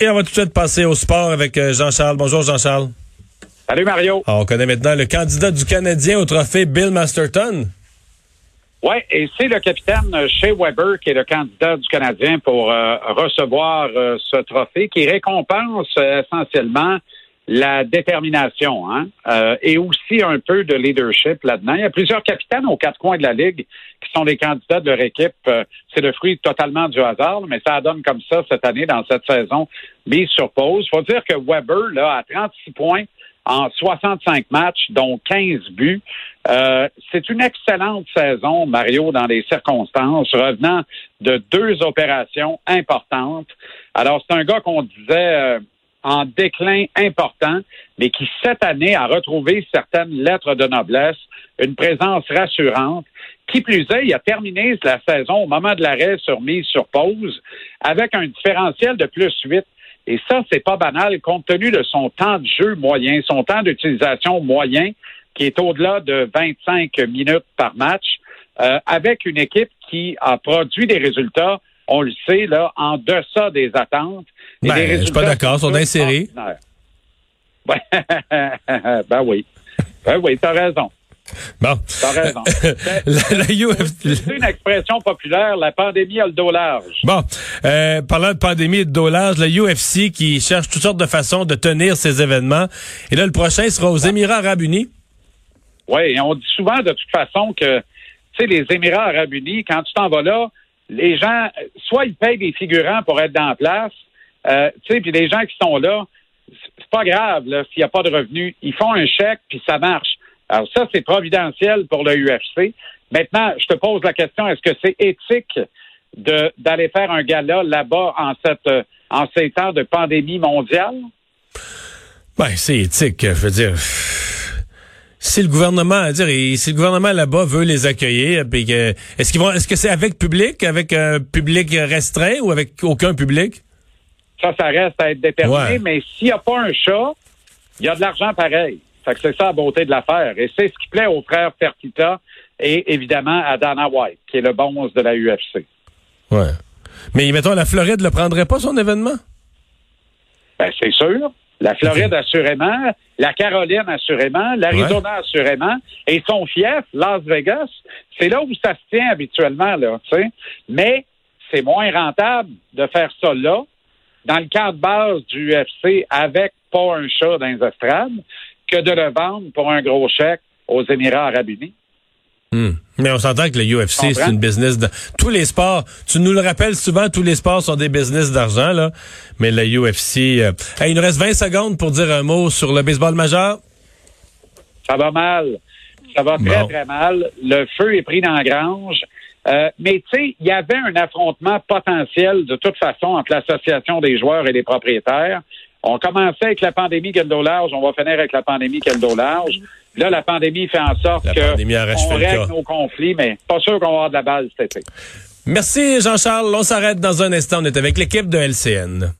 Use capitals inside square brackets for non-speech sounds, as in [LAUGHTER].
Et on va tout de suite passer au sport avec euh, Jean-Charles. Bonjour Jean-Charles. Salut Mario. on connaît maintenant le candidat du Canadien au trophée Bill Masterton. Oui, et c'est le capitaine Shea Weber qui est le candidat du Canadien pour euh, recevoir euh, ce trophée qui récompense essentiellement la détermination hein, euh, et aussi un peu de leadership là-dedans. Il y a plusieurs capitaines aux quatre coins de la Ligue qui sont les candidats de leur équipe. Euh, c'est le fruit totalement du hasard, mais ça donne comme ça cette année dans cette saison mise sur pause. faut dire que Weber, là, a 36 points en 65 matchs, dont 15 buts. Euh, c'est une excellente saison, Mario, dans les circonstances, revenant de deux opérations importantes. Alors, c'est un gars qu'on disait en déclin important, mais qui cette année a retrouvé certaines lettres de noblesse, une présence rassurante. Qui plus est, il a terminé la saison au moment de l'arrêt sur mise sur pause avec un différentiel de plus 8. Et ça, c'est pas banal compte tenu de son temps de jeu moyen, son temps d'utilisation moyen, qui est au-delà de 25 minutes par match, euh, avec une équipe qui a produit des résultats on le sait, là, en deçà des attentes. Et ben, je suis pas d'accord, sont insérés. Ben, ben oui. Ben oui, t'as raison. Bon. T'as raison. [LAUGHS] C'est une expression populaire, la pandémie a le dos large. Bon. Euh, parlant de pandémie et de dos large, la UFC qui cherche toutes sortes de façons de tenir ces événements. Et là, le prochain sera aux Émirats arabes unis. Oui, et on dit souvent de toute façon que, tu sais, les Émirats arabes unis, quand tu t'en vas là, les gens, soit ils payent des figurants pour être dans la place, euh, tu sais, puis les gens qui sont là, c'est pas grave s'il n'y a pas de revenus. Ils font un chèque, puis ça marche. Alors ça, c'est providentiel pour le UFC. Maintenant, je te pose la question, est-ce que c'est éthique d'aller faire un gala là-bas en cette en ces temps de pandémie mondiale? Ben, c'est éthique, je veux dire si le gouvernement, dire, si le gouvernement là-bas veut les accueillir, puis est-ce qu'ils vont, est-ce que c'est avec public, avec un public restreint ou avec aucun public? Ça, ça reste à être déterminé, mais s'il n'y a pas un chat, il y a de l'argent pareil. Fait que c'est ça la beauté de l'affaire. Et c'est ce qui plaît aux frères Fertita et évidemment à Dana White, qui est le bon de la UFC. Ouais. Mais mettons, la Floride ne prendrait pas son événement? Ben, c'est sûr. La Floride, assurément. La Caroline, assurément. L'Arizona, assurément. Et son fief, Las Vegas, c'est là où ça se tient habituellement, là, tu sais. Mais c'est moins rentable de faire ça là, dans le cadre de base du UFC, avec pas un chat dans les estrades, que de le vendre pour un gros chèque aux Émirats arabes unis. Hmm. Mais on s'entend que le UFC, c'est une business de... Tous les sports, tu nous le rappelles souvent, tous les sports sont des business d'argent, là. Mais le UFC... Euh, il nous reste 20 secondes pour dire un mot sur le baseball majeur. Ça va mal. Ça va très, très mal. Le feu est pris dans la grange. Euh, mais tu sais, il y avait un affrontement potentiel de toute façon entre l'association des joueurs et des propriétaires. On commençait avec la pandémie qu'elle dos large, on va finir avec la pandémie qu'elle dos large. Là, la pandémie fait en sorte que on règle nos conflits, mais pas sûr qu'on va avoir de la balle cet été. Merci Jean-Charles. On s'arrête dans un instant. On est avec l'équipe de LCN.